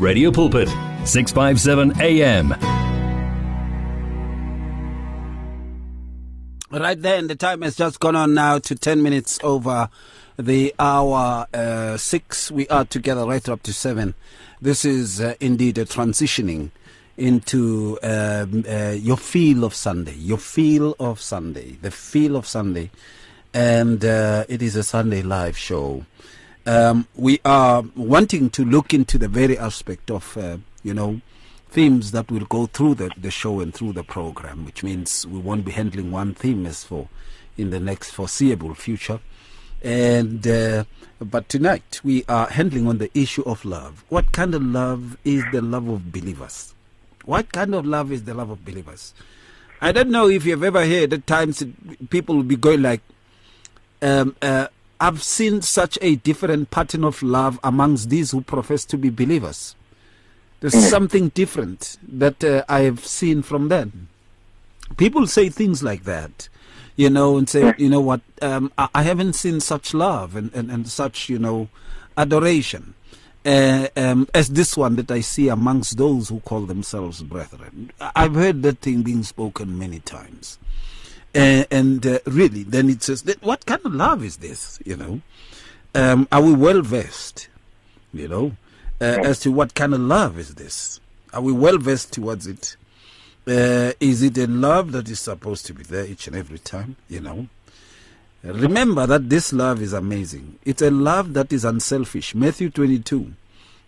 Radio Pulpit, 657 AM. Right then, the time has just gone on now to 10 minutes over the hour uh, 6. We are together right up to 7. This is uh, indeed a transitioning into um, uh, your feel of Sunday, your feel of Sunday, the feel of Sunday. And uh, it is a Sunday live show. Um, we are wanting to look into the very aspect of, uh, you know, themes that will go through the, the show and through the program, which means we won't be handling one theme as for in the next foreseeable future. And uh, but tonight we are handling on the issue of love. What kind of love is the love of believers? What kind of love is the love of believers? I don't know if you've ever heard at times people will be going like, um, uh, I've seen such a different pattern of love amongst these who profess to be believers. There's Mm. something different that uh, I have seen from them. People say things like that, you know, and say, you know what, um, I, I haven't seen such love and, and, and such, you know, adoration uh, um, as this one that I see amongst those who call themselves brethren. I've heard that thing being spoken many times. Uh, and uh, really, then it says, that, what kind of love is this? You know, um, are we well versed? You know, uh, as to what kind of love is this? Are we well versed towards it? Uh, is it a love that is supposed to be there each and every time? You know, remember that this love is amazing. It's a love that is unselfish. Matthew twenty-two,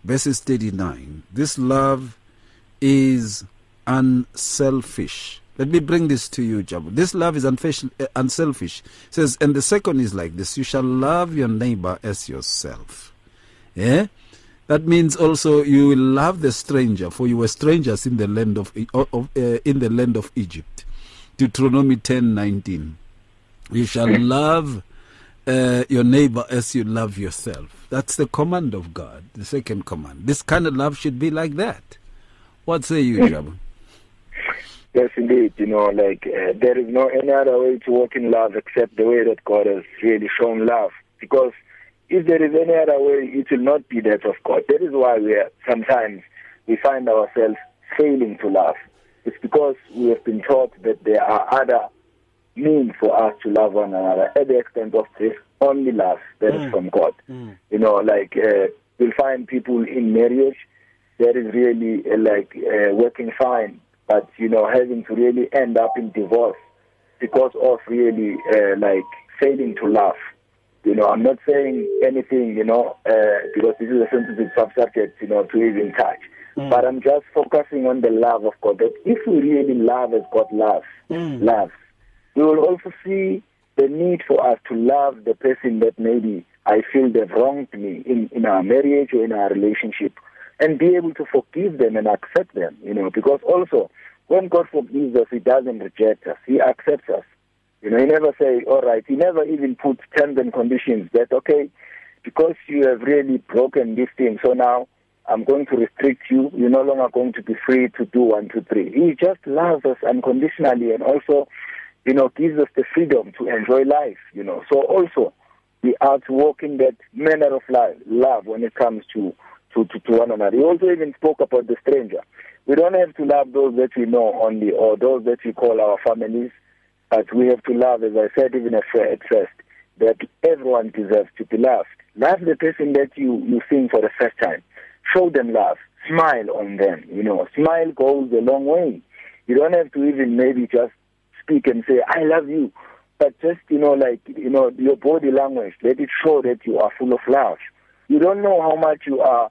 verses thirty-nine. This love is unselfish. Let me bring this to you, Jabu. This love is uh, unselfish. It says, and the second is like this: you shall love your neighbor as yourself. Yeah, that means also you will love the stranger, for you were strangers in the land of, E- of uh, in the land of Egypt. Deuteronomy ten nineteen. You shall love uh, your neighbor as you love yourself. That's the command of God. The second command. This kind of love should be like that. What say you, Jabu? Yes, indeed. You know, like uh, there is no any other way to walk in love except the way that God has really shown love. Because if there is any other way, it will not be that of God. That is why we are, sometimes we find ourselves failing to love. It's because we have been taught that there are other means for us to love one another at the extent of this only love that is from God. You know, like uh, you'll find people in marriage that is really uh, like uh, working fine, but you know having to really end up in divorce because of really uh, like failing to love. You know, I'm not saying anything, you know, uh, because this is a sensitive subject, you know, to even touch. But I'm just focusing on the love of God. That if we really love as God loves, loves, we will also see the need for us to love the person that maybe I feel they've wronged me in, in our marriage or in our relationship and be able to forgive them and accept them, you know, because also when God forgives us, He doesn't reject us, He accepts us. You know, He never say, all right, He never even puts terms and conditions that, okay, because you have really broken this thing, so now I'm going to restrict you. You're no longer going to be free to do one, two, three. He just loves us unconditionally and also, you know, gives us the freedom to enjoy life, you know. So also, we are to walk in that manner of life, love when it comes to, to, to, to one another. He also even spoke about the stranger. We don't have to love those that we know only or those that we call our families, but we have to love, as I said even at fir- at first, that everyone deserves to be loved. Love the person that you, you see for the first time. Show them love. Smile on them. You know, smile goes a long way. You don't have to even maybe just speak and say, I love you. But just, you know, like, you know, your body language, let it show that you are full of love. You don't know how much you are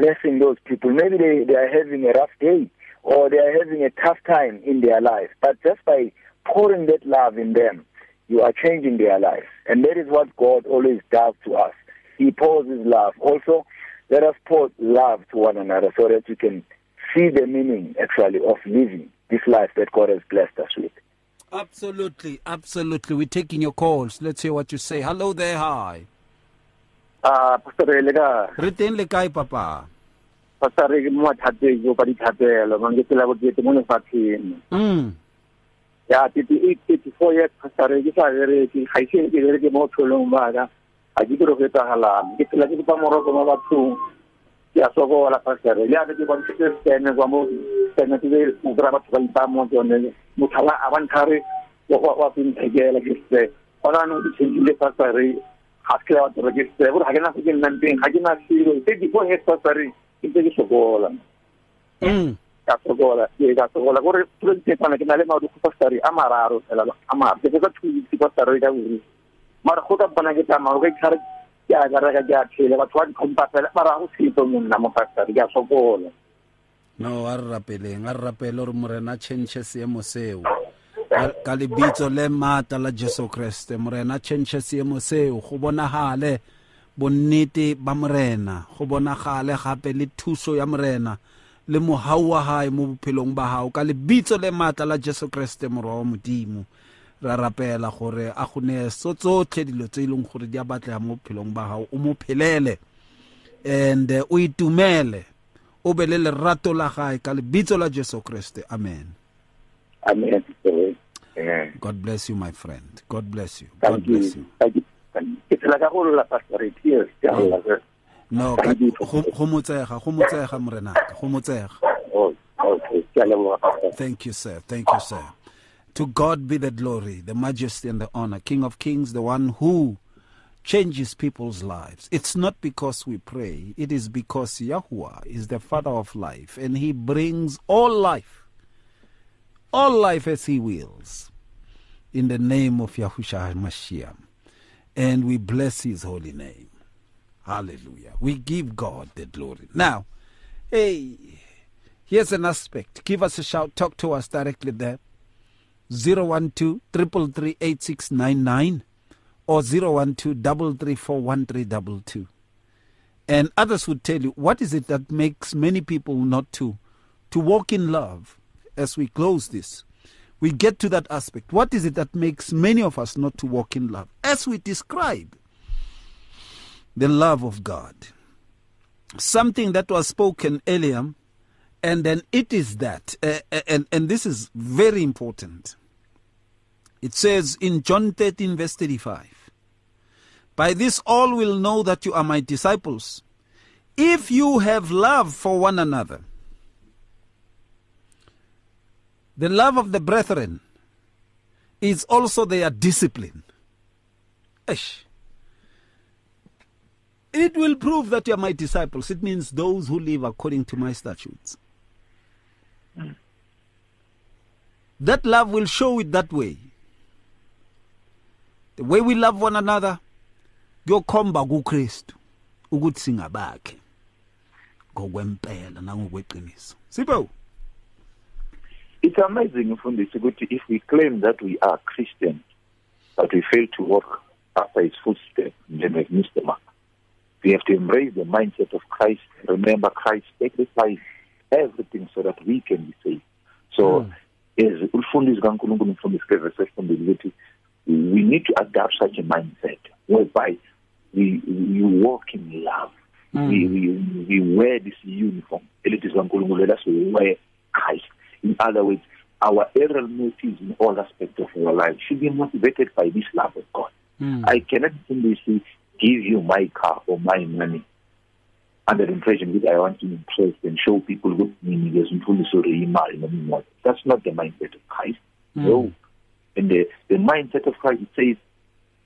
blessing those people. Maybe they, they are having a rough day or they are having a tough time in their life. But just by pouring that love in them, you are changing their lives. And that is what God always does to us. He pours His love. Also, let us pour love to one another so that we can see the meaning actually of living this life that God has blessed us with. Absolutely, absolutely. We're taking your calls. Let's hear what you say. Hello there, hi. A pastor le ka Re teng le kae, Papa? pastor ke mo thateng go ka dithapelo mang ke tsela go ke mo lefatsheng Mm. ya 38 34 years pastor ke sa re ke ga ise ke re ke mo tsholong ba ka a ke tlo go tsagalang ke tsela ke pa moroko mo bathong ke a sokola pastor le a ke bona se stene kwa mo stene ke le mo kra batho ba ipa mo tsone motho ba a banthare wa wa pinthekela ke se ona no di tsentile pastor ha ke la batho ke se bo ha ke na se ke nna mpeng ha ke na silo se di go he pastor ke ke sokola. Mm. ka sokola ke ka sokola. Gore president pana ke na le madu go pastor a mararo fela a mararo ke ka thusi pastor ka buri mara go ka bona ke tsamaya ke tsare ke a ka reka ke a tshele batho ba di tlhompha fela mara go sito monna mo pastor ke a sokola. No a re rapeleng a re rapele gore morena change seemo seo Ka- ka lebitso le maatla la jesu kreste morena change seemo seo go bonagale bonnete ba morena go bonagale gape le thuso ya morena le mogau wa gae mo bophelong ba gago ka lebitso le maatla la jesu kreste morwa wa modimo ra rapela gore a go neye so tsotlhe dilo tse e leng gore di a batlega mo bophelong ba gago o mo phelele and eh, o itumele o be le lerato la gae ka lebitso la jesu kreste. Amen. Amen. Amen. God bless you my friend. God bless you. God thank you. bless you. Thank you. Ke tsela ka go la pastor tears ke a oh. no ka- Thank you. go motsega go motsega morenaka go motsega. Oh okay. Ke a leboga pastor. Thank you, sir. Thank you, sir. To God be the glory, the majesty, and the honor. King of kings, the one who changes people's lives. It's not because we pray, it is because Yahuwah is the Father of life, and He brings all life, all life as He wills, in the name of Yahushua Mashiach. And we bless His holy name. Hallelujah. We give God the glory. Now, hey, Here's an aspect. Give us a shout. Talk to us directly there. 012 333 or 012 And others would tell you what is it that makes many people not to to walk in love as we close this. We get to that aspect. What is it that makes many of us not to walk in love? As we describe the love of God. Something that was spoken earlier and then it is that uh, uh, and and this is very important it says in john 13 verse 35 by this all will know that you are my disciples if you have love for one another the love of the brethren is also their discipline it will prove that you are my disciples it means those who live according to my statutes that love will show it that way. The way we love one another, kuyokhomba ukuthi singabakhe ngokwempela nangokweqiniso. Sipho? It's amazing, Mfundisi, ukuthi if we claim that we are Christians, but we fail to walk after his footsteps, then we've missed the mark. We have to embrace the mindset of Christ. Remember, Christ sacrificed everything so that we can be saved. So, hmm. as umfundisi kaNkulunkulu umfundisi kevese esifundile ukuthi we need to adopt such a mindset whereby we we walk in love. Hmm. We, we we wear this uniform. Elithi kaNkulunkulu let us wear Christ. In other words, our aerial motives in all aspects of our life should be motivated by this love of God. Hmm. I cannot simply give you my car or my money under the impression that I want to impress and show people what meaning is That's not the mindset of Christ. Hmm. No. And the, the mindset of Christ it says,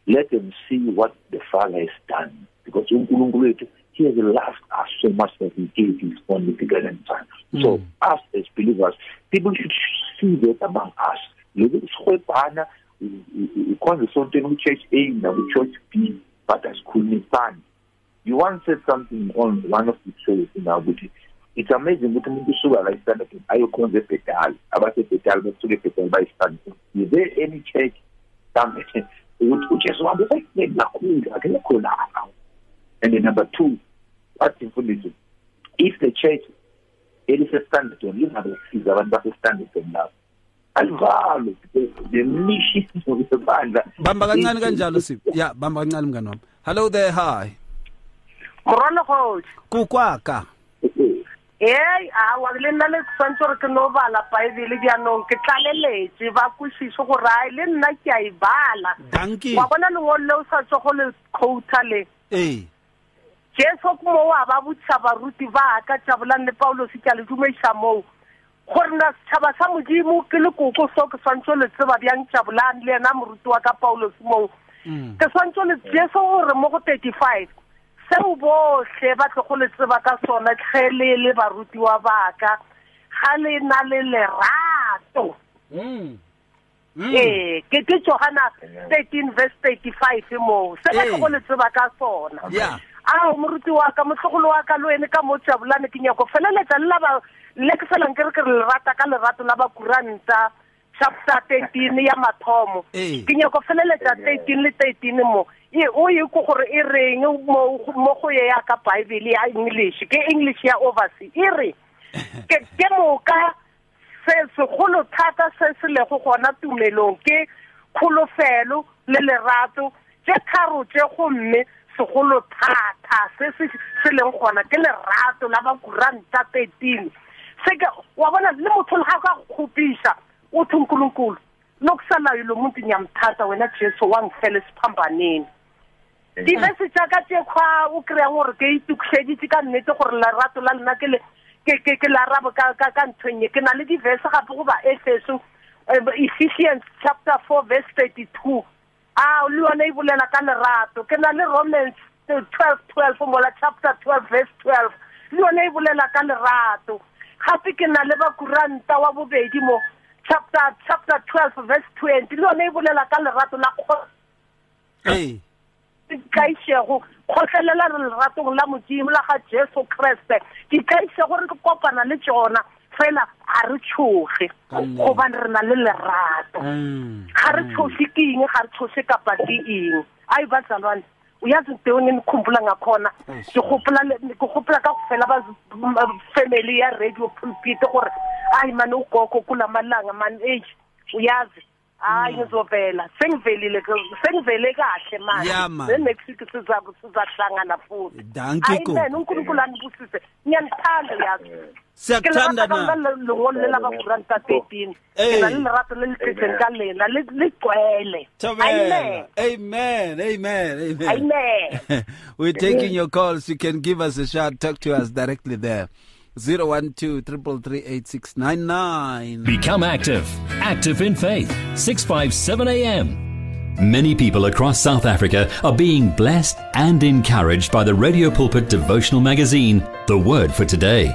let them see what the Father has done. Because uNkulunkulu wethu, he has loved us so much that he gave his only begotten son. So us as believers, people should see that among us. Look at Skhwebhana, ukhonza esontweni ku-church A naku-church B, but asikhulumisani. You once said something on one of the shows in ukuthi it's amazing ukuthi umuntu usuka la eStandard ayokhonza eBethal abasebethal basuke eBethal bayi-Standard is there any church somewhere ukuthi ujesu wabo usekuneni kakhulu akekho lapha and then number two wathi mfundisi if the church elisestandardon lingabesiza abantu basestandardon lapho alivalwe the mission yebandla Bamba kancane kanjalo Sipho. Yeah, bamba kancane mngani wami. Hello there, hi. morolo kgoši Kukwaka. ee awa le nna le tshwanetse gore ke no bala baebele bjanong ke tlaleletse ba kwešiše gore ae le nna ke a e bala Dankie. wa bona lengolo le o sa tswa go le quota le Eh. Jesu mo wa ba botsa baruti ba ka tšabolang le paulos ka le dumeiša moo. Gore na setšhaba sa modimo ke le koko so ke swantse le tseba bjang tšabolang le ena moruti wa ka paulos moo ke swantse le jesu gore mo go thirty five seo bohle ba tle go le tseba ka sona tlhe le le barutiwa baka ga le na le lerato. Ee ke ke johana thirteen verse thirty five moo se ba tle go le tseba ka sona Yeah. a moruti wa ka motlogolo wa ka le wene ka mo tšabolane ke nyako feleletsa le laba le ke felang ke re ke re lerata ka lerato la bakuranta chapter thirteen ya mathomo Eh. ke nyako feleletsa thirteen le thirteen mo e o ye ko gore e reng mo go ye ya ka bible ya english ke english ya oversea e re ke ke moka se segolo thata se se lego gona tumelong ke kgolofelo le lerato tse tharo tse gomme segolo thata. Se se se leng gona ke lerato la bakuranta thirteen. Se ke wa bona le motho le ga ka kgopiša o thi unkulunkulu lokusalayo lo muntu ngiyamthatha wena jesu wangifela esiphambaneni divese jaaka tše kgwa o kry-ang gore ke itukišeditše ka nnete gore lerato la lena ke le ke ke ke larabe ka ka ka ntho nye ke na le diverse gape go ba efeso eh, ephesians chapter four verse thirty two a le yone e bolela ka lerato. Ke na le romans twelve twelve mola chapter twelve verse twelve. Le yone e bolela ka lerato. Gape ke na le bakuranta wa bobedi mo chapter chapter twelve verse twenty. Le yone e bolela ka lerato la kgo- Hey. ikaisego kgotlhelela re leratong la modimo la ga jesu kreste. Ke ikaise gore ke kopana le tsona. fela ga re tshoge gobane re na le lerato. Ga re tshose ke eng ga re tshose kapa ke eng? A e bazalwane uyazi into engimkhumbula ngakhona ngikhumbula ngikhumbula ka kufela ba family ya radio pulpit gore ayi mani ugogo kulamalanga mani age uyazi hayi ngizovela sengivelile sengivele kahle manje next week sizakusizahlangana futhi. Ayi mina uNkulunkulu anibusise ngiyanithanda yazi ke Siyakuthanda lerata ka na. lengolo le la bakuranta oh. thirteen ke Hey. na le lerato le le tletseng ka lena le le tswele Amen. Amen. Amen. Amen. We're taking your calls. You can give us a shout. Talk to us directly there. 012 333 Become active. Active in faith. 657 AM. Many people across South Africa are being blessed and encouraged by the Radio Pulpit devotional magazine, The Word for Today.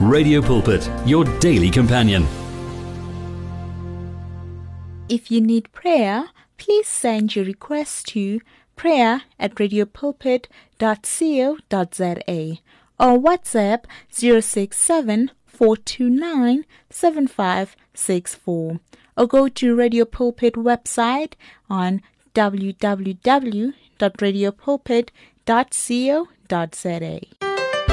Radio Pulpit, your daily companion. If you need prayer, please send your request to prayer at radiopulpit.co.za or WhatsApp 067 429 7564 or go to Radio Pulpit website on www.radiopulpit.co.za.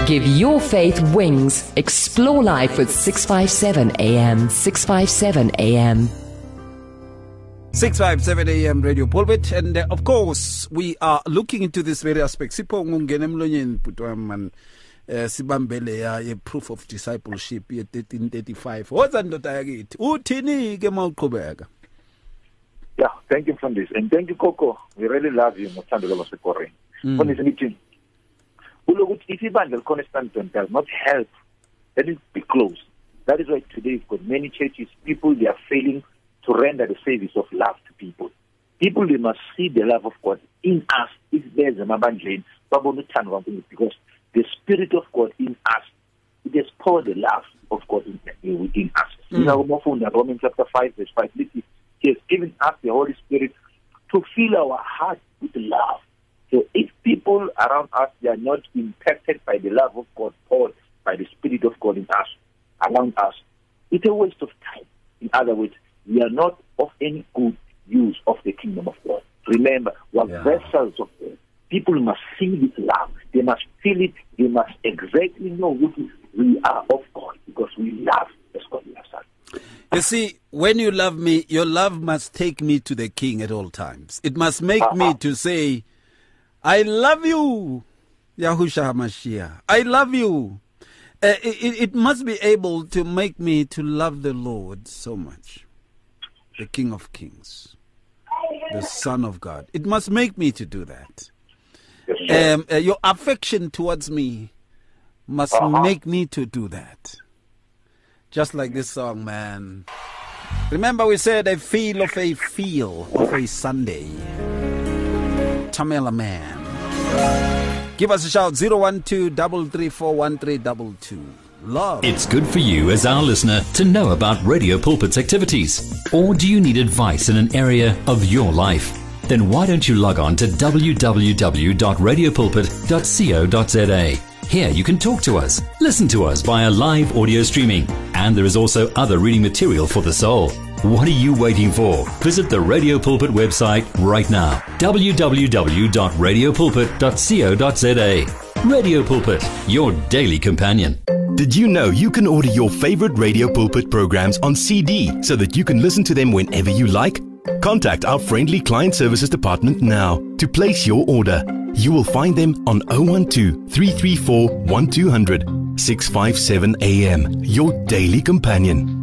Give your faith wings. Explore life with 657 AM. 657 AM. 657 AM Radio Pulpit. And uh, of course, we are looking into this very aspect. Sipho ngungena emlonyeni bhuti wami man. Eh sibambele ya ye proof of discipleship ye 1335. Woza ndoda yakithi. Uthini ke mawuqhubeka? Yeah, thank you, Fundis. And thank you, Coco. We really love you, Mothando Labasekoring. Mm. Fundis, ngithi, ulokuthi if ibandla le-constant does not help, let it be closed. That is why today we've got many churches, people, they are failing to render the service of love to people. People, they must see the love of God in us. If there's an abandon, because the Spirit of God in us, it has poured the love of God in, within us. Mm. Romans chapter 5, verse 5, listen, he has given us the Holy Spirit to fill our heart with love. So if people around us they are not impacted by the love of God poured by the Spirit of God in us, around us, It's a waste of time. In other words, we are not of any good use of the kingdom of God. Remember, we're Yeah. vessels of God. People must see this love. They must feel it. They must exactly know what we are of God because we love as God loves us. You see, when you love me, your love must take me to the King at all times. It must make ah, me ah. to say, I love you, Yahushua HaMashiach. I love you. Uh, it, it- must be able to make me to love the Lord so much. The King of Kings, the Son of God. It must make me to do that. Yes. Um, uh, your affection towards me must make me to do that. Just like this song, man. Remember, we said a feel of a feel of a Sunday. Tamela Mann. Give us a shout 012 334 Love. It's good for you as our listener to know about Radio Pulpit's activities. Or do you need advice in an area of your life? Then why don't you log on to www.radiopulpit.co.za? Here you can talk to us, listen to us via live audio streaming, and there is also other reading material for the soul. What are you waiting for? Visit the Radio Pulpit website right now www.radiopulpit.co.za. Radio Pulpit, your daily companion. Did you know you can order your favorite Radio Pulpit programs on CD so that you can listen to them whenever you like? Contact our friendly client services department now to place your order. You will find them on 012 334 1200 657 AM, your daily companion.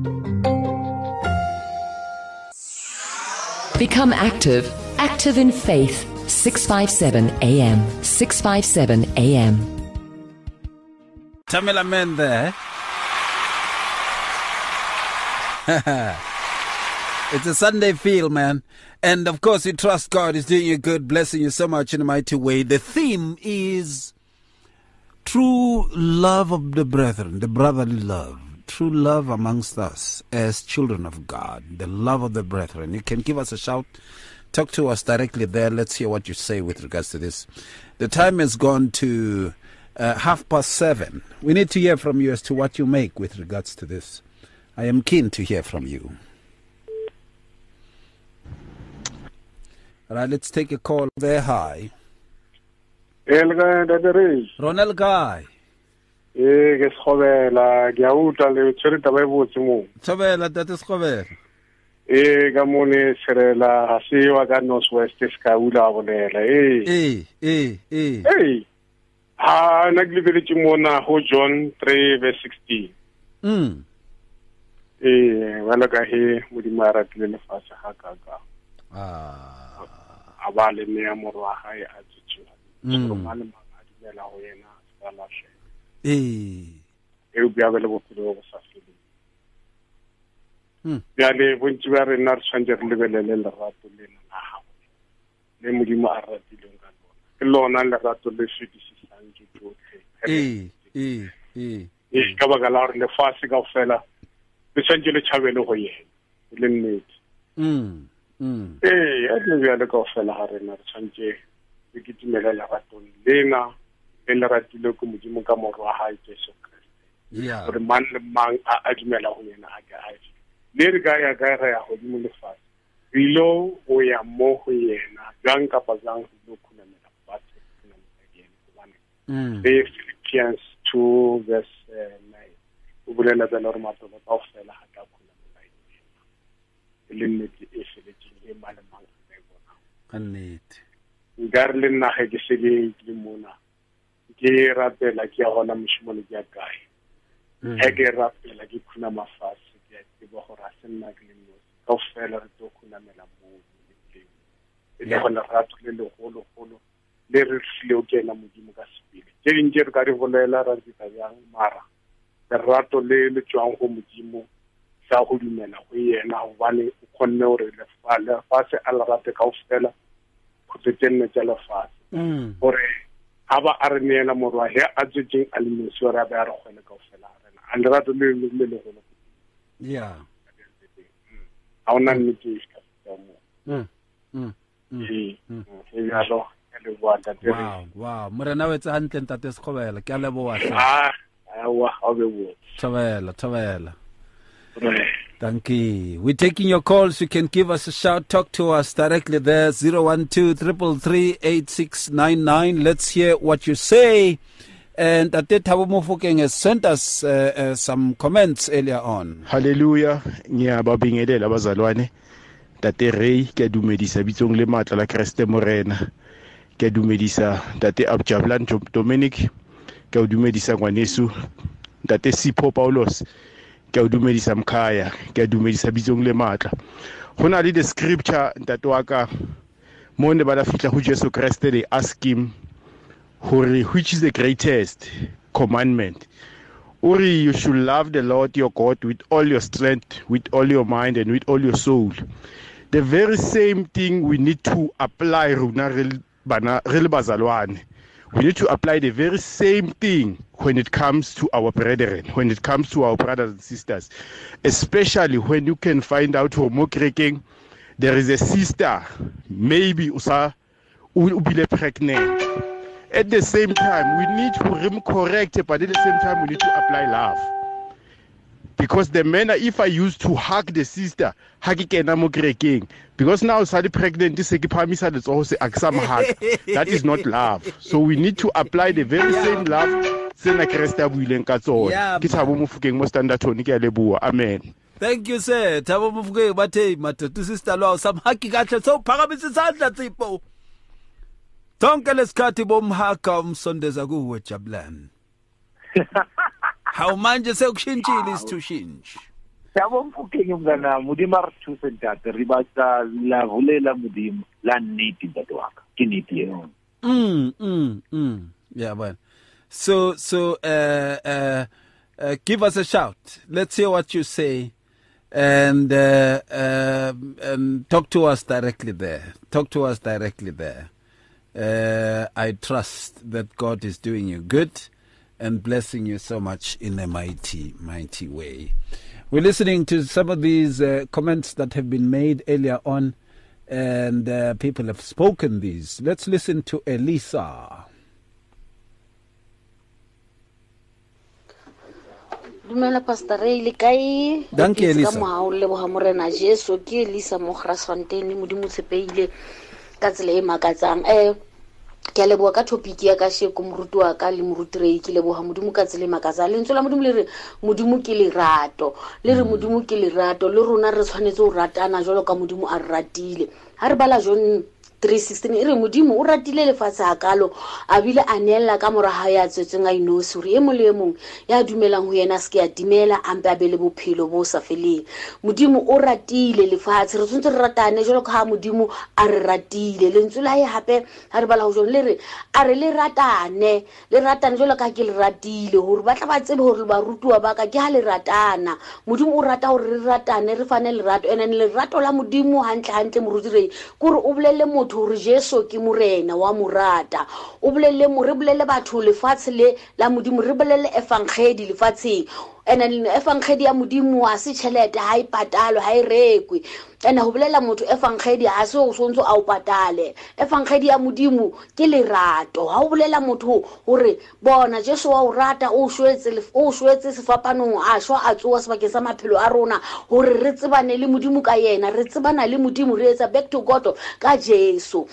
Become active. Active in Faith. 657 AM. 657 AM. Tamela Mann there. it's a Sunday feel, man. And of course, you trust God is doing you good, blessing you so much in a mighty way. The theme is true love of the brethren, the brotherly love. True love amongst us as children of God, the love of the brethren. You can give us a shout, talk to us directly there. Let's hear what you say with regards to this. The time has gone to uh, half past seven. We need to hear from you as to what you make with regards to this. I am keen to hear from you. All right, let's take a call there. Hi. Ronald Guy. Ee ke sekgobela ke a utlwa le tshwere taba e botse moo Thobela tate Skobela. ee ka mone serela ga se wa ka north west se ka ula a bolela ee Eh, eh, eh. ee ha nna ke mona go john three verse sixteen Mm. ee bjalo ka he modimo a ratile lefatshe ga kaka Ah. a ba le nea moro wa gae a tsetseng gore mang le mang a dumela go yena a se ka latlhela E bja be le bophelo bo bo sa feleng. Jale bjale bontsi ba rena re tshwanetse re lebelele lerato lena la gago le modimo a ratileng ka lona. Ke lona lerato le fetisisang ke tsotlhe ee ka baka la gore lefatshe kao fela le tshwanetse le tšhabele go yena e le nnete. Mm. Mm. ee a le bjale kao fela ga rena re tshwanetse re ketimele leratong lena le le ratile ke modimo ka moro wa gae jesu kreste gore mang le mang a dumela go yena a ke a le re ka ya ka re ya godimo lefatshe re ilo go ya mo go yena jang kapa jang re ilo khunamela re khunamela yena gobane Mm. le philippians two verse eh, nine o bolela jalo gore matolo kao fela ga ka khunamela yena e le nnete e feletseng e mang le mang a ka e bonang Ka nnete. nkare le nna ge ke sele ke le mona ke rapela ke ya gona mošomo le ke ya kae? Mm. ge ke rapela ke khuna mafase ke a tseba gore a se nna ke le nosi. Kao fela re tlo khunamela moo letleng e le gona go lerato le legologolo le re tlile o kena modimo ka sepele tse ding tse re ka di bolela ra dita bjang? Mara lerato le le tswang go modimo sa go dumela go yena gobane o kgonne gore lefa- lefatshe a le rate kao fela go tsetse nne tsa lefatshe. Gore ga ba a re neela morwa he a tsetseng a le nosi gore a be a re kgwele kao fela a rena a lerato le le le legolo Yeah. ga ona nnete e ka feta moo Mm. Mm. Mm. ee e jalo e le boa ntate re Wow, wow. Morena o etse hantle ntate Skobela. Ke a leboha hle. a aowa ga o be botse Thobela, thobela. Thank you. We're taking your calls. You can give us a shout. Talk to us directly there. 012 333 Let's hear what you say. And Tate Thabo Mofokeng has sent us uh, uh, some comments earlier on. Hallelujah. Ngiyababingelela abazalwane. Tate Ray ke dumedisa bitsong le matla la Kriste Morena. Ke dumedisa Tate Jabulani Dominic. Ke dumedisa ngwanesu Tate Sipho Paulos. Ke dumedisa Mkhaya. Ke a dumedisa bitsong le matla. Go na le the scripture ntate wa ka mo ne ba la fitlha go Jesu Kriste they ask him gore which is the greatest commandment? Uri, you should love the Lord your God with all your strength, with all your mind, and with all your soul. The very same thing we need to apply, rona re le bazalwane. We need to apply the very same thing when it comes to our brethren, when it comes to our brothers and sisters, especially when you can find out homo there is a sister, maybe usa ubile pregnant at the same time, we need to correct, but at the same time, we need to apply love. Because the manner, if I used to hug the sister, hug king, because now sali pregnant, this that's also aksam hug. That is not love. So we need to apply the very same love. Sena Krista buileng ka tsona. Ke Thabo Mofokeng mo Standerton ke a leboa. Amen. Thank you sir. Thabo Mofokeng bathe madoda sister lo samhagi kahle so phakamise isandla Tsipho. Tonke lesikhathi bomhaka umsondeza kuwe Jabulani. Hawu. manje sekushintshile isithushinji. Yabo mfukenge mnganami modimo a re thuse ntate re batla lavulela modimo la nnete ntate ka. Ke nnete eno Mm mm mm. Yeah well. So so uh, uh uh give us a shout. Let's hear what you say and uh, uh and talk to us directly there. Talk to us directly there. Uh, I trust that God is doing you good and blessing you so much in a mighty, mighty way. We're listening to some of these uh, comments that have been made earlier on, and uh, people have spoken these. Let's listen to Elisa. dumela pastor ray le kae Danke, Elisa. ka mohao leboga morena jesu ke elisa mo grasfontein modimo tshepeile ka tsela e makatsang um ke a leboga ka topic ya ka sheko moruti wa ka le moruti ke leboga modimo ka tsele makasa lentswe la modimo le re modimo ke lerato. Le re modimo ke lerato le rona re tshwanetse go ratana jalo ka modimo a re ratile. Ga re bala john 316 e re modimo o ratile lefatshe a kalo a bile a neelela ka moraga ya tswetseng a inosi gore e mo le e mongwe ya dumelang go yena a seke ya dimela ampe a be le bophelo bo o sa feleng. Modimo o ratile lefatshe re tshwanetse re ratane jalo ka ga modimo a re ratile. Lentswe la e gape ga re bala go jone le re a re le ratane le ratane jalo ka ke le ratile. Gore ba tla ba tsebe gore barutiwa baka ke ga le ratana. Modimo o rata gore re ratane re fane lerato. And then lerato la modimo gantle-gantle moruti rei kore o bolelele motho gore jesu ke morena wa morata. O bolelele mo re bolele batho lefatshe le la modimo re bolele efangedi lefatsheng and efangedi ya modimo a se tšhelete ga e patalo ga e rekwe and go bolela motho efangedi ga se o swantse a o patale. Efangedi ya modimo ke lerato. Ga o bolela motho gore bona jesu wa o rata o swetse sefapanong a šwa a tsoa sebakeng sa maphelo a rona. Gore re tsebane le modimo ka yena re tsebana le modimo re etsa back to god ka jesu.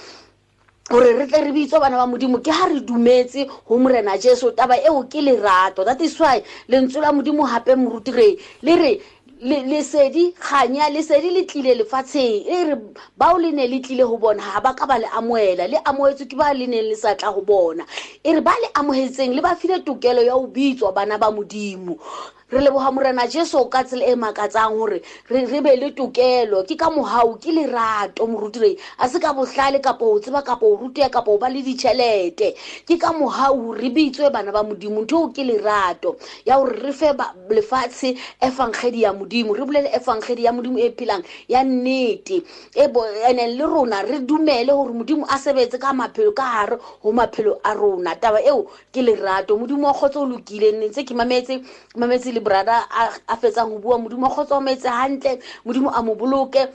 Gore re tle re bitswa bana ba modimo ke ga re dumetse go morena jesu. Taba eo ke lerato. That is why lentswe la modimo gape moruti re le re lesedi kganya lesedi le tlile lefatsheng. E re bao le ne le tlile go bona ga ba ka ba le amoela le amoetswe ke ba le neng le sa tla go bona. E re ba le amogetseng le ba file tokelo ya go bitswa bana ba modimo. Re leboga morena jesu ka tsela e makatsang gore re be le tokelo. Ke ka mogau ke lerato morutirei a se ka botlhale kapo o tseba kapo o rutea kapo o ba le ditšhelete ke ka mogau re bitswe bana ba modimo. Ntho ke lerato ya gore re fe lefatshe efangedi ya modimo. Re bolele efangedi ya modimo e phelang. Ya nnete. Ene le rona re dumele gore modimo a sebetse ka maphelo ka gare go maphelo a rona. Taba eo ke lerato. Modimo wa kgotsa o lokile. Ntse ke mametse mametse le brother a fetsang go bua modimo o gantle modimo a mo boloke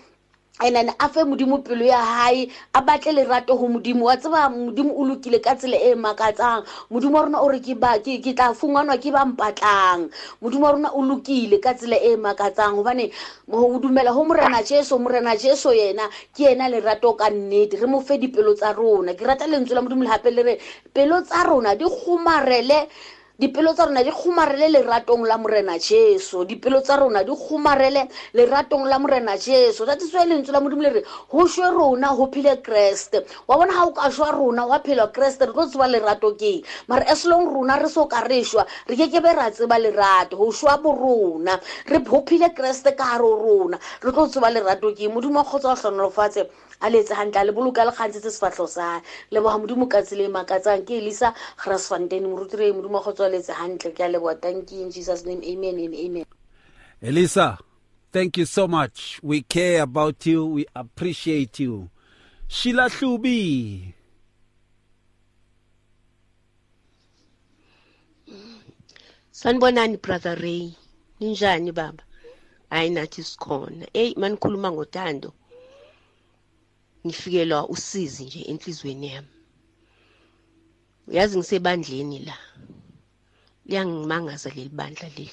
and then a fe modimo pelo ya hae a batle lerato go modimo. Wa tseba modimo o lokile ka tsela e makatsang. Modimo wa rona o re ke tla fungwanwa ke ba mpatlang. Modimo wa rona o lokile ka tsela e makatsang. Gobane go dumela go morena jeso morena jeso yena ke ena lerato ka nnete. Re mo fe dipelo tsa rona. Ke rata lentswe la modimo le gape le re pelo tsa rona di kgomarele dipelo tsa rona di kgomarele leratong la morena jesu. Dipelo tsa rona di kgomarele leratong la morena jesu. That is why lentswe la modimo le re go šwe rona go phile kereste wa bona ga o ka šwa rona wa phela kereste re tlo tseba lerato keng mare as long rona re so ka re šwa re ke kebe ra tseba lerato. Go šwa bo go phile kereste ka gare rona. Re tlo tseba lerato keng modimo wa kgotsa wa tlhonolofatse a letse gantle a le boloka le kgantshetse sefatlho sa leboga modimo ka tsela e makatsang ke elisa grasfontein morutire modimo wa kgotsa wa letse gantle ke a leboga thank you in jesus name amen and amen Elisa, thank you so much. We care about you. We appreciate you. Sheila Hlubi. sanibonani brother ray ninjani baba hayi nathi sikhona eyi manikhuluma ngotando ngifikelwa usizi nje enhlizweni yami. Uyazi ngisebandleni la. Liyangimangaza leli bandla leli.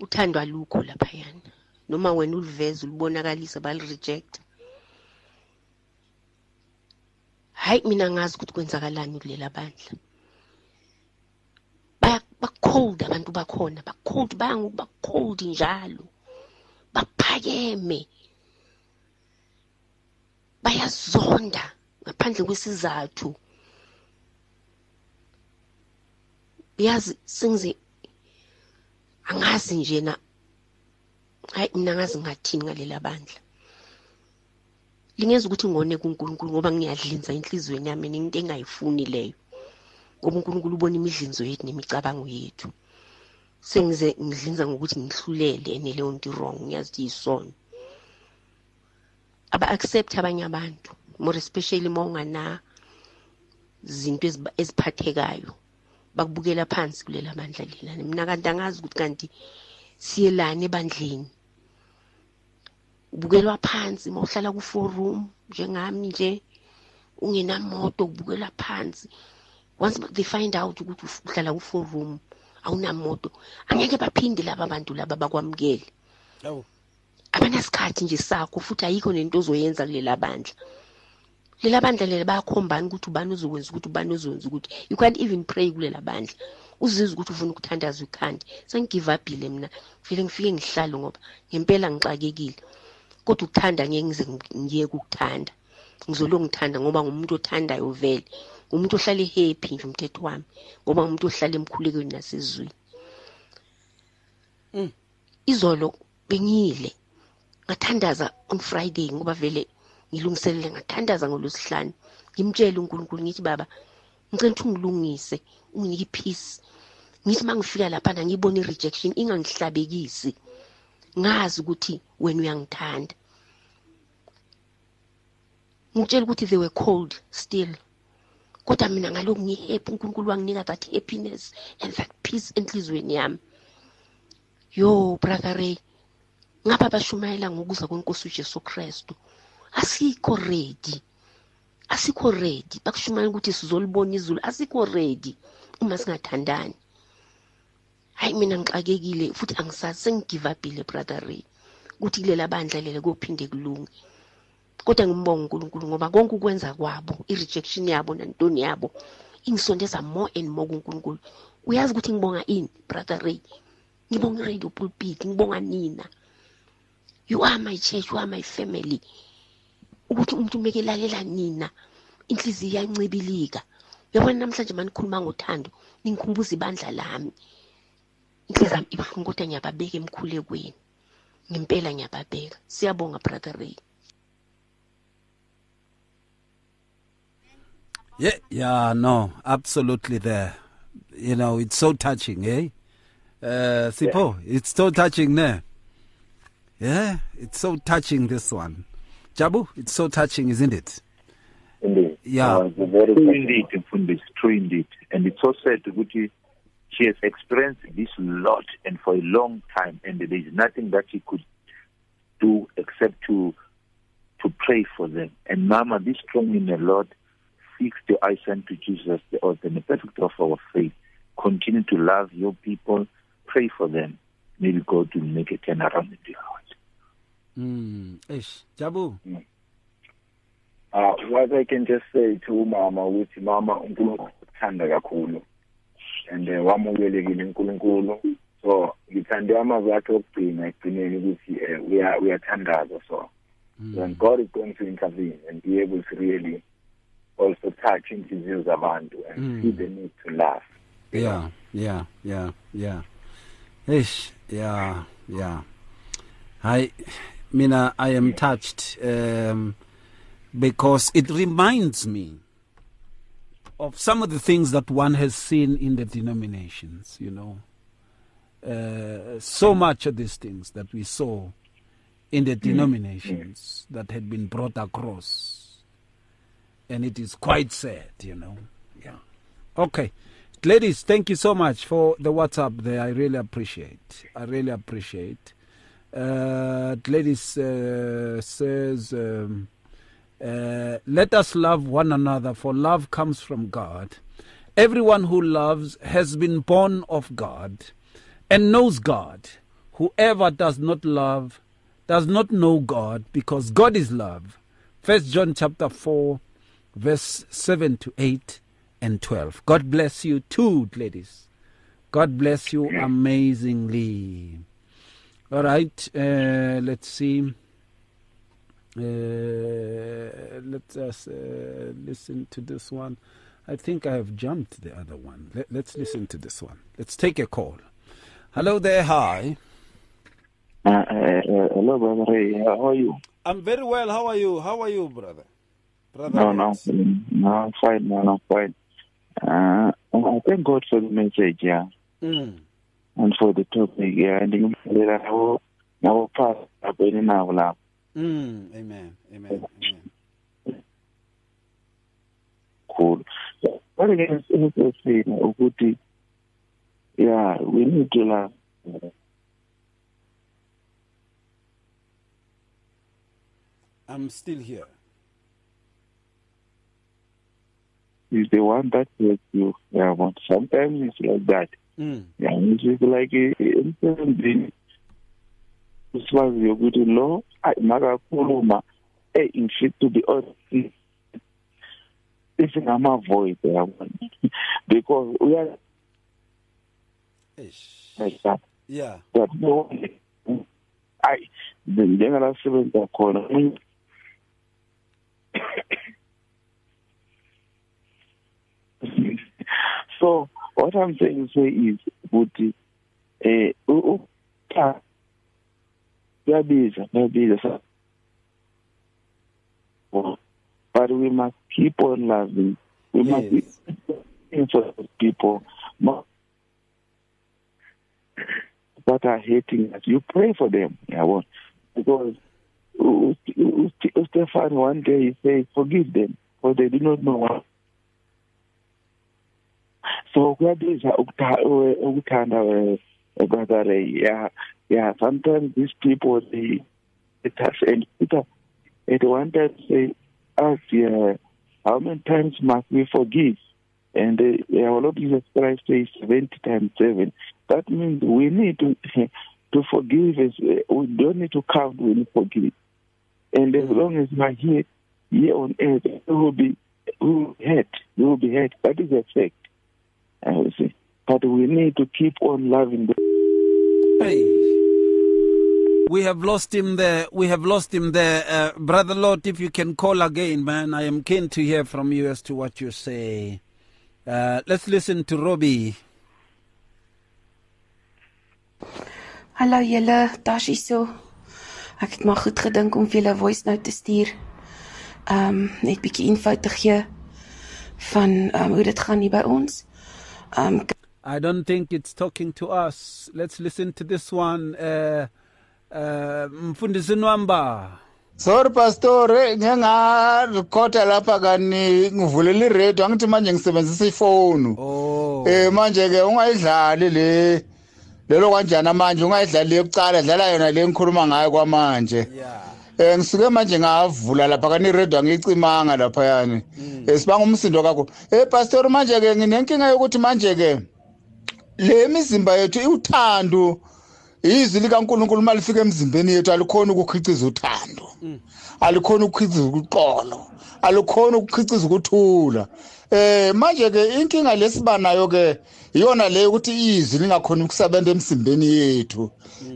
Uthando alukho laphayana. Noma wena uliveza ulibonakalisa balirejecta. Hayi mina ngazi ukuthi kwenzakalani kulela bandla. Baya- bacold abantu bakhona bacold bayangu bacold njalo. Baphakeme. Bayazonda ngaphandle kwesizathu. Yazi sengize angazi njena hayi mina ngazi ngathini ngalela bandla. Lingeza ukuthi ngone kuNkulunkulu ngoba ngiyadlinza enhlizweni yami into engayifuni leyo. Ngoba uNkulunkulu ubona imidlinzo yethu nemicabango yethu. Sengize ngidlinza ngokuthi ngihlulele ene leyo nto wrong ngiyazi ukuthi yisono aba-accept abanye abantu more especially uma ungana zinto eziba- eziphathekayo. Bakubukela phansi kulela bandla lela mina kanti angazi ukuthi kanti siyelani ebandleni. Ubukelwa phansi uma uhlala ku-forum njengami nje ungenamoto ubukelwa phansi. Once they find out ukuthi uf- uhlala ku-forum awunamoto. Angeke baphinde laba bantu laba bakwamukele. Abanasikhathi nje sakho futhi ayikho nento ozoyenza kulela bandla. Lela bandla lela bayakhombani ukuthi ubani uzokwenza ukuthi ubani uzokwenza ukuthi. You can't even pray kulela bandla. Uzizwe ukuthi ufuna ukuthandaza ukhandi sengigive upile mina. Vele ngifike ngihlale ngoba ngempela ngixakekile. Kodwa ukuthanda ngeke ngize ngiye kukuthanda ngizolo ngithanda ngoba ngumuntu othandayo vele. Ngumuntu ohlale happy nje umthetho wami. Ngoba ngumuntu ohlala emkhulekweni nasezweni. Izolo bengile ngathandaza on friday ngoba vele ngilungiselele ngathandaza ngolosihlanu ngimtshele unkulunkulu ngithi baba ngicela ukuthi ungilungise unginike ipeace. Ngithi uma ngifika laphana ngiyibone i-rejection ingangihlabekisi. Ngazi ukuthi wena uyangithanda. Ngitshela ukuthi they were cold still. Kodwa mina ngalokhu ngihappy unkulunkulu wanginika that happiness and that peace enhlizweni yami. Yo brother ray ngapha bashumayela ngokuza kwenkosi ujesu kristu? Asikho ready. Asikho ready. Bakushumayela ukuthi sizolibona izulu. Asikho ready. Uma singathandani. Hayi mina ngixakekile futhi angisazi. Sengigive upile brother ray. Ukuthi kulela bandla lele kophinde kulunge. Kodwa ngimbonga unkulunkulu ngoba konke ukwenza kwabo i-rejection yabo nantoni yabo ingisondeza more and more kunkulunkulu. Uyazi ukuthi ngibonga ini brother ray? Ngibonga i-radio pulpit ngibonga nina. You are my church you are my family. Ukuthi umuntu umeke lalela nina inhliziyo iyancibilika. Uyabona namhlanje manikhuluma ngothando ningikhumbuza ibandla lami. Inhliziyo yami ibuhlungu kodwa ngiyababeka emkhulekweni. Ngempela ngiyababeka. Siyabonga brother ray. Yeah, yeah, no, absolutely there. You know, it's so touching, eh? Uh, Sipo, it's so touching there. Yeah, it's so touching, this one. Jabu, it's so touching, isn't it? Indeed. Yeah. Uh, true indeed, Mfundisi, true indeed. And it's so sad ukuthi she has experienced this lot and for a long time and there is nothing that she could do except to to pray for them. And Mama, be strong in the Lord. Fix your eyes unto Jesus, the author and the perfect of our faith. Continue to love your people. Pray for them. Maybe God will make a turnaround in their heart. Mm. Eish, Jabu. Uh, what I can just say to mama ukuthi mama uNkulunkulu uthanda kakhulu and uh, wamukelekile uNkulunkulu so ngithande amazwi akhe okugcina ekugcineni ukuthi uh, uya uyathandaza so when God is going to intervene and be able to really also touch inhliziyo zabantu and Mm. see the need to laugh Yeah, yeah, yeah, yeah. Eish, yeah, yeah. I, Mina, I am touched um, because it reminds me of some of the things that one has seen in the denominations, you know. Uh, so much of these things that we saw in the denominations that had been brought across. And it is quite sad, you know. Yeah. Okay. Ladies, thank you so much for the WhatsApp there. I really appreciate. I really appreciate. Uh, ladies uh, says, um, uh, let us love one another, for love comes from God. Everyone who loves has been born of God and knows God. Whoever does not love does not know God, because God is love. First John chapter four, verse seven to eight and twelve. God bless you too, ladies. God bless you amazingly. All right, uh, let's see. Uh, let us uh, listen to this one. I think I have jumped the other one. Let, let's listen to this one. Let's take a call. Hello there. Hi. Uh, uh, uh, hello, Brother Ray. How are you? I'm very well. How are you? How are you, brother? Brother. No, no, no, I'm fine, man. I'm fine. Uh, I thank God for the message, yeah, Mm. And for the topic, yeah. And ngimfulela nawo nawo pass abeni nawo lapho. Mm. Amen. Amen. Amen. Cool. Again, it's also ukuthi, yeah, we need to love. I'm still here. Is the one that hurts you. Yeah, but sometimes it's like that. Mm. Yeah, it's just like emsebenzini usiwaziyo ukuthi lo makakhuluma eh ngifit to be honest isingama-void yabona because uya Yeah. but no ayi njengala khona so what i'm saying to say is ukuthi eh u- u- cha, kuyabiza kuyabiza but we must keep on loving. We must be for people. Mo- that are hating us. You pray for them yabo because Stefan one day he said forgive them for they do not know what so eh, ukuthanda eh, eh, brother Ray. yeah yeah sometimes these people they they touch and Peter at one time say us yeah how many times must we forgive? And uh, our Lord Jesus Christ says 70 times 7 that means we need to to forgive uh, we don't need to count when we forgive. And as long as we are here here on earth we will be we will hurt we will be hurt. That is a fact I will say. But we need to keep on loving them. Hey. We have lost him there. We have lost him there. Uh, Brother Lord, if you can call again, man, I am keen to hear from you as to what you say. Uh, let's listen to Robbie. Hallo julle, Tash hierso. Ek het maar goed gedink om vir julle 'n voice note te stuur. Um net bietjie info te gee van um hoe dit gaan hier by ons. Um I don't think it's talking to us. Let's listen to this one. Uh, uh, Mfundisi Nwamba. sorry pastor ngengarikhoda lapha kani ngivulela iredio angithi manje ngisebenzisa ifoni oh eh manje ke ungayidlali le lelo kanjani manje ungayidlali le yokucala dlala yona le ngikhuluma ngayo kwamanje eh ngisuke manje ngavula lapha kani radio angicimanga lapha yani. Esibanga umsindo kakho eh pastor manje ke nginenkinga yokuthi manje ke le mizimba yethu iwuthando. Izwi likaNkuluNkulu malifika emzimbeni yethu alikhona ukukhiciza uthando. Alikhona ukukhiciza ukuqolo alikhona ukukhiciza ukuthula. Eh manje ke inkinga lesibanayo ke iyona le ukuthi izwi lingakhona ukusebenza emsimbeni yethu.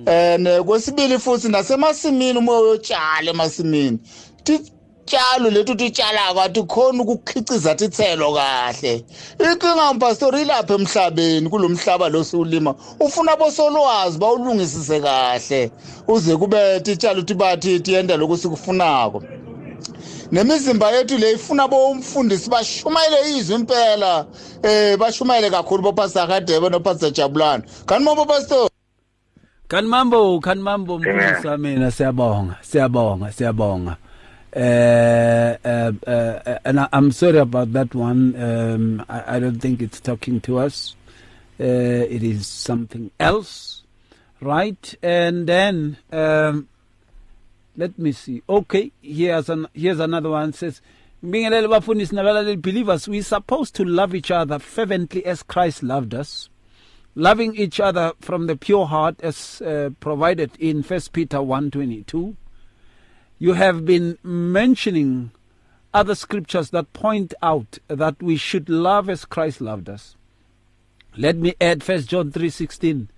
And kwesibili futhi nasemasimini uma uyotshala emasimini. Titshalo lethu titshala kathi khona ukukhiciza tithelo kahle. Inkinga mpastori ilapha emhlabeni kulomhlaba lo siwulima ufuna bosolwazi bawulungisise kahle. Uze kube titshalo tibathi tiyenda lokhu sikufunako. Nemizimba yethu le ifuna bomfundisi bashumayele izwi impela eh bashumayele kakhulu bopastor Kadebe nopastor Jabulani kanti mambo pastor kanti mambo kanti mambo mfundisi wami siyabonga siyabonga siyabonga uh, uh, uh, and I, I'm sorry about that one. Um, I, I don't think it's talking to us. Uh, it is something else, right? And then um, let me see. Okay, here's an here's another one. Says, "Bingelele bafundisi nabalaleli believers, we are supposed to love each other fervently as Christ loved us." Loving each other from the pure heart, as uh, provided in First Peter 1:22 you have been mentioning other scriptures that point out that we should love as Christ loved us. Let me add 1 John 3:16.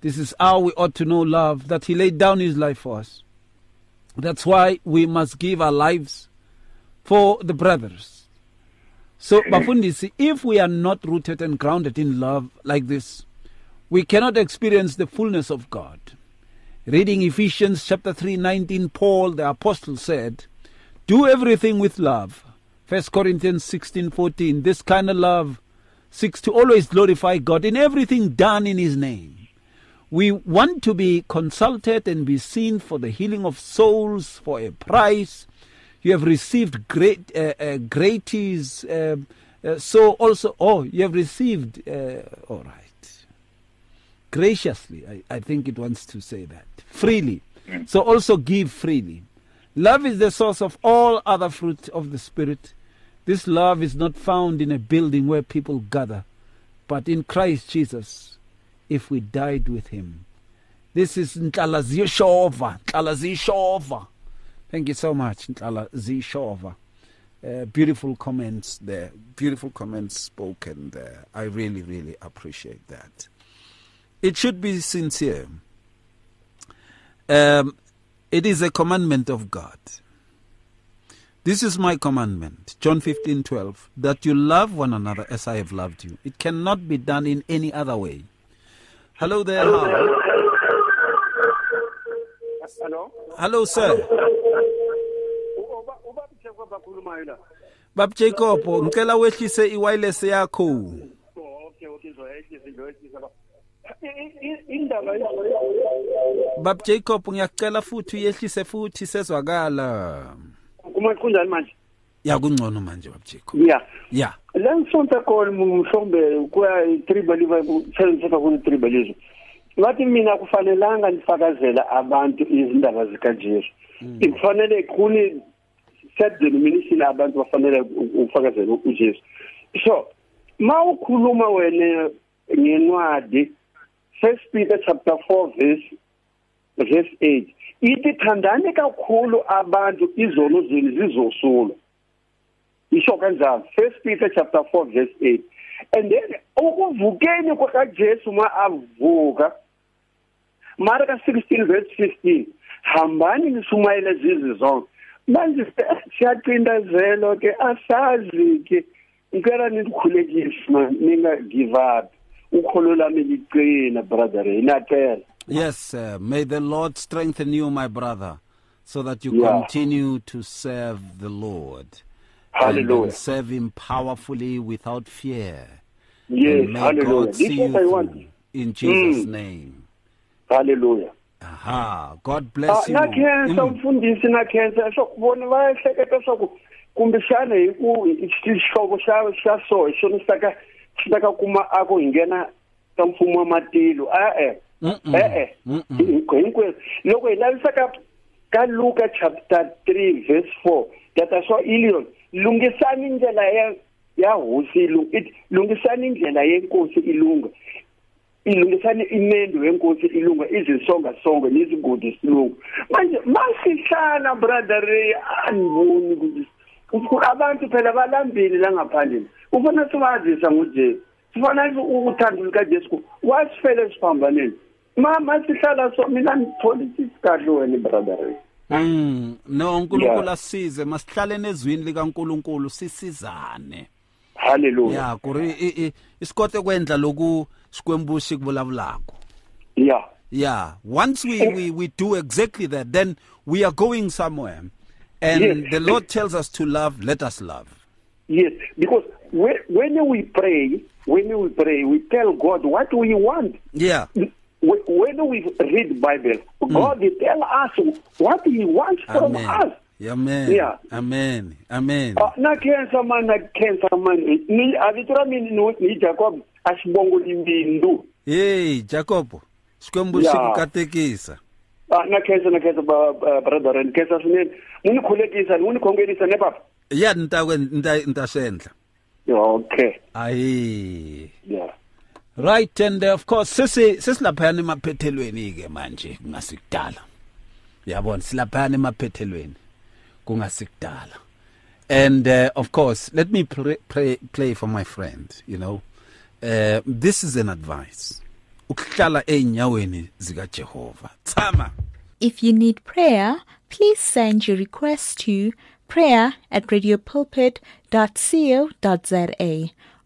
This is how we ought to know love that he laid down his life for us. That's why we must give our lives for the brothers. So bafundisi if we are not rooted and grounded in love like this we cannot experience the fullness of God. Reading Ephesians chapter 3, 19, Paul the apostle said, Do everything with love. 1 Corinthians 16, 14. This kind of love seeks to always glorify God in everything done in His name. We want to be consulted and be seen for the healing of souls for a price. You have received great uh, uh, gratis. Uh, uh, so also, oh, you have received. Uh, all right graciously. I, I think it wants to say that. Freely. So also give freely. Love is the source of all other fruit of the Spirit. This love is not found in a building where people gather, but in Christ Jesus, if we died with him. This is Ntlala Zishova. Zishova. Thank you so much, Ntlala Zishova. Uh, beautiful comments there. Beautiful comments spoken there. I really, really appreciate that it should be sincere. Um, it is a commandment of God. This is my commandment, John 15 12, that you love one another as I have loved you. It cannot be done in any other way. Hello there, Hello. Hello. Hello, sir. Bab Jacob, ngicela wehlise iwireless yakho. Okay, okay, zoyehlise zoyehlise indaba Bab Jacob ngiyacela futhi uyehlise futhi sezwakala. Kuma kunjani manje? Ya kungcono manje Bab Jacob. Yeah. Yeah. La ngisonta khona mhlombe kuya tribalism kusebenzisa kuna tribalism. Ngathi mina kufanelanga nifakazela abantu izindaba zikaJesu. Kufanele kuni set denomination abantu bafanele ufakazela uJesu. So, mawukhuluma wena ngencwadi First Peter chapter 4 verse verse 8 ithi thandani kakhulu abantu izono zenu zizosulwa isho kanjalo First Peter chapter 4 verse 8 and then ukuvukeni kwakaJesu ma avuka Marka 16 verse 15 hambani nisumayele zizi zonke. Manje siyaqindazelo ke asazi ke ngicela nikhulekise ninga give up ukholo lami liqina brother inaphela Yes, uh, may the Lord strengthen you, my brother, so that you Yeah. continue to serve the Lord. Hallelujah. And serve Him powerfully without fear. Yes, and may hallelujah. God see This you is what I want. through. In Jesus' Mm. name. hallelujah Aha. God Ah, bless you. na khensa Mm. umfundisi na khensa swa ku vona va ehleketa swa ku kumbexana hi ku xihlovo xa xa so hi xona xi ta ka xi ta ka kuma a ku hi nghena ka mfumo wa matilo e-e eh hinkwenu loko hi lavisa ka ka luka chapter 3 verse 4 tata swa ilion lungisani ndlela ya ya hosi ilu- it- lungisani indlela yenkosi ilunga. Ilungisani imendo yenkosi ilunga izinsongasongo nezigodi silungu manje masihlala brother ray andiboni ukuthi ukuthi abantu phela balambile la ngaphandle. Ufuna sibazisa ngujesu sifana uthando lukajesu wasifele siphambaneni ma masihlala so mina ngitholisisi kahle wena brother ray. Mm, no uNkulunkulu asize masihlale nezwini likaNkulunkulu sisizane. Hallelujah. Yeah, kuri isikote kwendla loku sikwembushi kubulavulako. Yeah. Yeah, once we we we do exactly that then we are going somewhere. And Yes. the Lord tells us to love, let us love. Yes, because when, when we pray, when we pray, we tell God what we want. Yeah. When when we read Bible, God will tell us what He wants from Amen. us. Amen. Yeah. Amen. Amen. Ah, na cancer man, na cancer man. Ni avitura mini ni ni Jacob asibongo limbindu. Hey, Jacob. Sikwembushi Yeah. kukatekisa. Ah, na cancer na cancer ba ba- brother and cancer sinene. Muni khulekisa, muni khongelisa ne papa. Yeah, ntakwe nta ntasendla. Okay. Ayi. Yeah. Right and uh, of course sesilaphayana emaphethelweni ke manje kungasikudala. Yabona silaphayana emaphethelweni kungasikudala. And uh, of course, let me pray, pray, play for my friend, you know. Uh, this is an advice. Ukuhlala einyaweni zikaJehova. Tsama. If you need prayer, please send your request to prayer at radiopulpit.co.za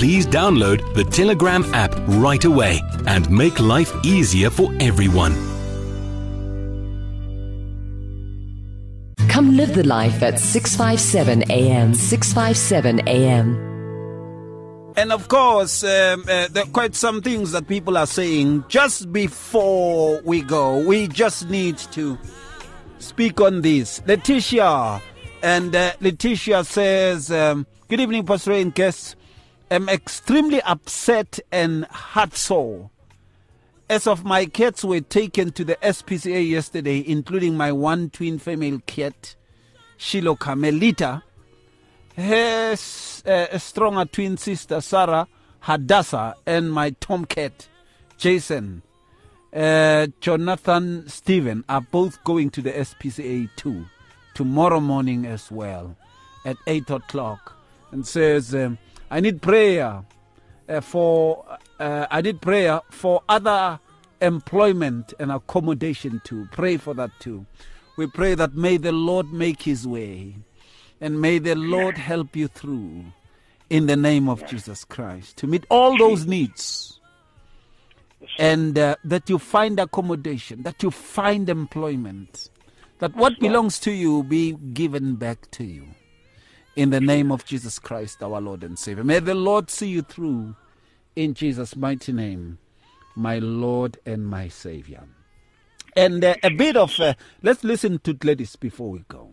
Please download the Telegram app right away and make life easier for everyone. Come live the life at 657 AM. 657 AM. And of course, um, uh, there are quite some things that people are saying. Just before we go, we just need to speak on this. Letitia, and uh, Letitia says, um, Good evening, Pastor and guests. I'm extremely upset and heartsore. As of my cats were taken to the SPCA yesterday, including my one twin female cat, Shiloh Carmelita, her uh, stronger twin sister Sarah Hadassah and my tomcat Jason uh, Jonathan Stephen are both going to the SPCA too tomorrow morning as well at 8 o'clock and says um, I need prayer uh, for uh, I need prayer for other employment and accommodation too pray for that too we pray that may the Lord make his way and may the Lord help you through in the name of Jesus Christ to meet all those needs. And uh, that you find accommodation, that you find employment, that what belongs to you be given back to you. In the name of Jesus Christ, our Lord and Savior. May the Lord see you through in Jesus' mighty name, my Lord and my Savior. And uh, a bit of, uh, let's listen to Gladys before we go.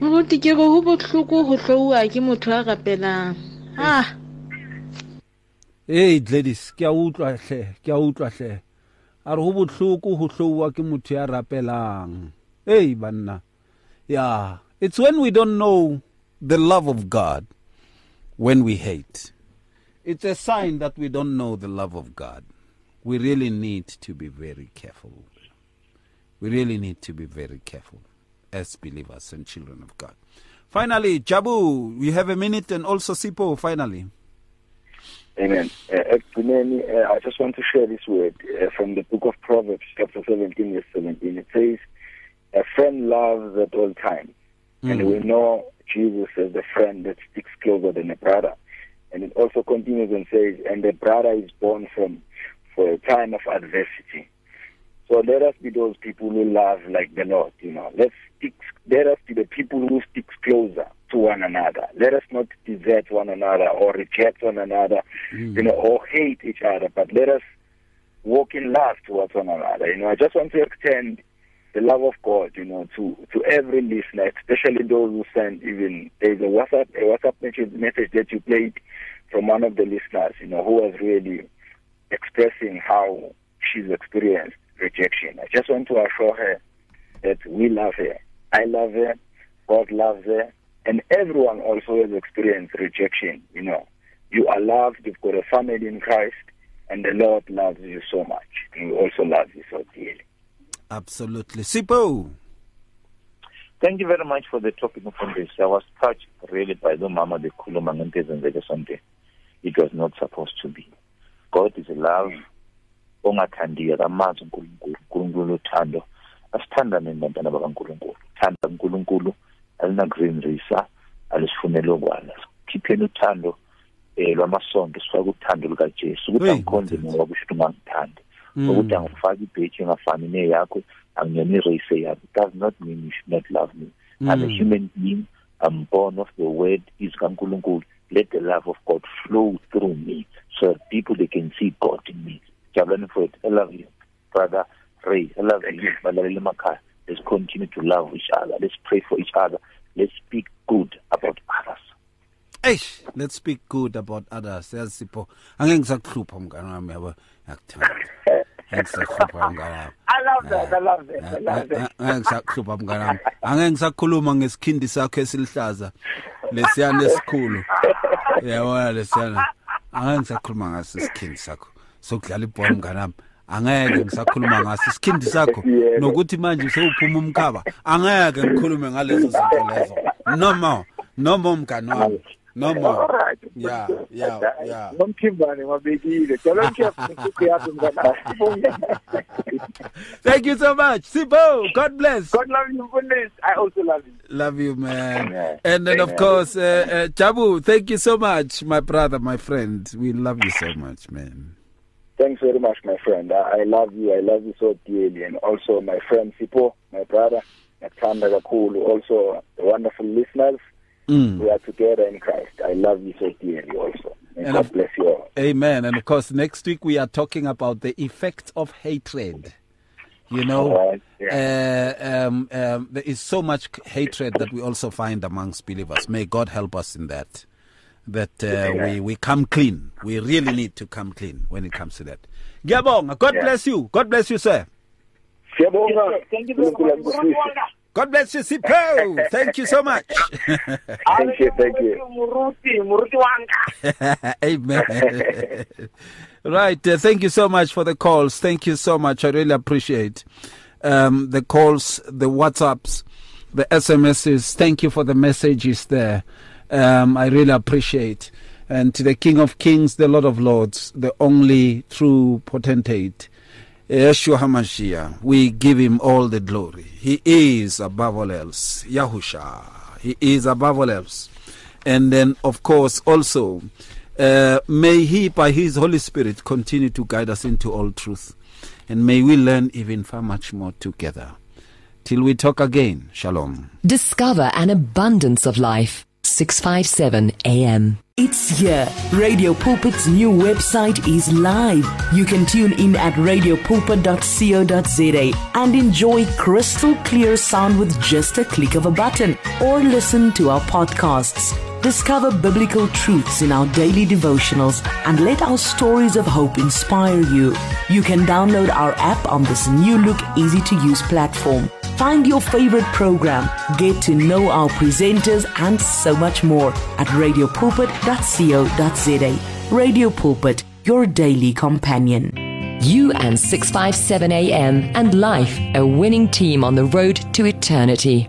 moruti ke re go botlhoko go tlhouwa ke motho a rapelang ah Hey Gladys, ke a utlwa hle, ke a utlwa hle. A re ho bohloko ho hlouwa ke motho ya rapelang. Hey banna. Yeah, it's when we don't know the love of God when we hate, it's a sign that we don't know the love of God. We really need to be very careful. We really need to be very careful as believers and children of God. Finally, Jabu, we have a minute, and also Sipho, finally. Amen. Uh, uh, I just want to share this word uh, from the book of Proverbs, chapter 17, verse 17. It says, A friend loves at all times. And Mm. we know Jesus as the friend that sticks closer than a brother. And it also continues and says, And the brother is born from for a time of adversity. So let us be those people who love like the Lord, you know. Let's stick let us be the people who stick closer to one another. Let us not desert one another or reject one another, you know, or hate each other, but let us walk in love towards one another. You know, I just want to extend the love of God, you know, to to every listener, especially those who send even there's a WhatsApp a WhatsApp message, message that you played from one of the listeners, you know, who was really expressing how she's experienced rejection. I just want to assure her that we love her. I love her. God loves her. And everyone also has experienced rejection. You know, you are loved. You've got a family in Christ. And the Lord loves you so much. And He also loves you so dearly. Absolutely. Sipo. Thank you very much for the topic of this. I was touched really by the mama the khuluma ngento ezenzeke Sunday. It was not supposed to be. God is a love ongathandiyo kamazi uNkulunkulu. uNkulunkulu uthando. Asithandane nabantwana bakaNkulunkulu. Thanda uNkulunkulu alinakuzinzisa alisifunela okwala. Sikhipheni uthando eh lwamasonto sifake uthando lukaJesu ukuthi angikhonze mina kusho ukuthi ungangithandi. Mm. ukuthi angifaki ibheji engafani neyakho angiyona irace yakho it does not mean you should not love me i'm a Mm. human being i'm born of the word is kankulunkulu let the love of god flow through me so that people they can see god in me jabulani mfowethu i love you brother ray i love you balaleli emakhaya let's continue to love each other let's pray for each other let's speak good about others Eish, let's speak good about others. Yazi Sipho, angeke ngisakuhlupha mngane wami yabo. Yakuthanda. Mngane wami. I love that. I love that. I love that. Angeke ngisakuhlupha mngane wami. Angeke ngisakhuluma ngesikhindi sakho esilihlaza. Lesiyana esikhulu. Yabona lesiyana. Angeke ngisakhuluma ngaso isikhindi sakho. Sokudlala ibhola mngane wami. Angeke ngisakhuluma ngaso isikhindi sakho nokuthi manje sewuphuma umkhaba. Angeke ngikhulume ngalezo zinto lezo. No more. No more mngane wami. No more. Alright. Yeah, yeah, yeah. Nomthimbane wabekile. Jabulani chef, nkukhu yakho mngana. Thank you so much. Sibo, God bless. God love you, goodness. I also love you. Love you, man. And then, of course, uh, uh, Jabu, thank you so much, my brother, my friend. We love you so much, man. Thanks very much, my friend. I, I love you. I love you so dearly. And also my friend Sipho, my brother, Nathanda Kakulu, also the wonderful listeners. Mm. We are together in Christ. I love you so dearly also. And And God of- bless you all. Amen. And of course, next week we are talking about the effects of hatred. You know, Alright, uh, um, um, there is so much hatred that we also find amongst believers. May God help us in that. That uh, we, we come clean. We really need to come clean when it comes to that. Giyabonga. God Yeah. bless you. God bless you, sir. Siyabonga. Thank you very much. God bless you, Sipho. Thank you so much. Thank you, thank you. Muruti, Muruti wanga. Amen. right. Uh, thank you so much for the calls. Thank you so much. I really appreciate um, the calls, the WhatsApps, the SMSs. Thank you for the messages there. Um, I really appreciate. And to the King of Kings, the Lord of Lords, the only true potentate, Yeshua HaMashiach, we give him all the glory. He is above all else. Yahusha, he is above all else. And then, of course, also, uh, may he, by his Holy Spirit, continue to guide us into all truth. And may we learn even far much more together. Till we talk again, shalom. Discover an abundance of life. 657 AM. It's here. Radio Pulpit's new website is live. You can tune in at radiopulpit.co.za and enjoy crystal clear sound with just a click of a button or listen to our podcasts. Discover biblical truths in our daily devotionals and let our stories of hope inspire you. You can download our app on this new look, easy to use platform. Find your favorite program, get to know our presenters, and so much more at radiopulpit.co.za. Radio Pulpit, your daily companion. You and 657 AM and life, a winning team on the road to eternity.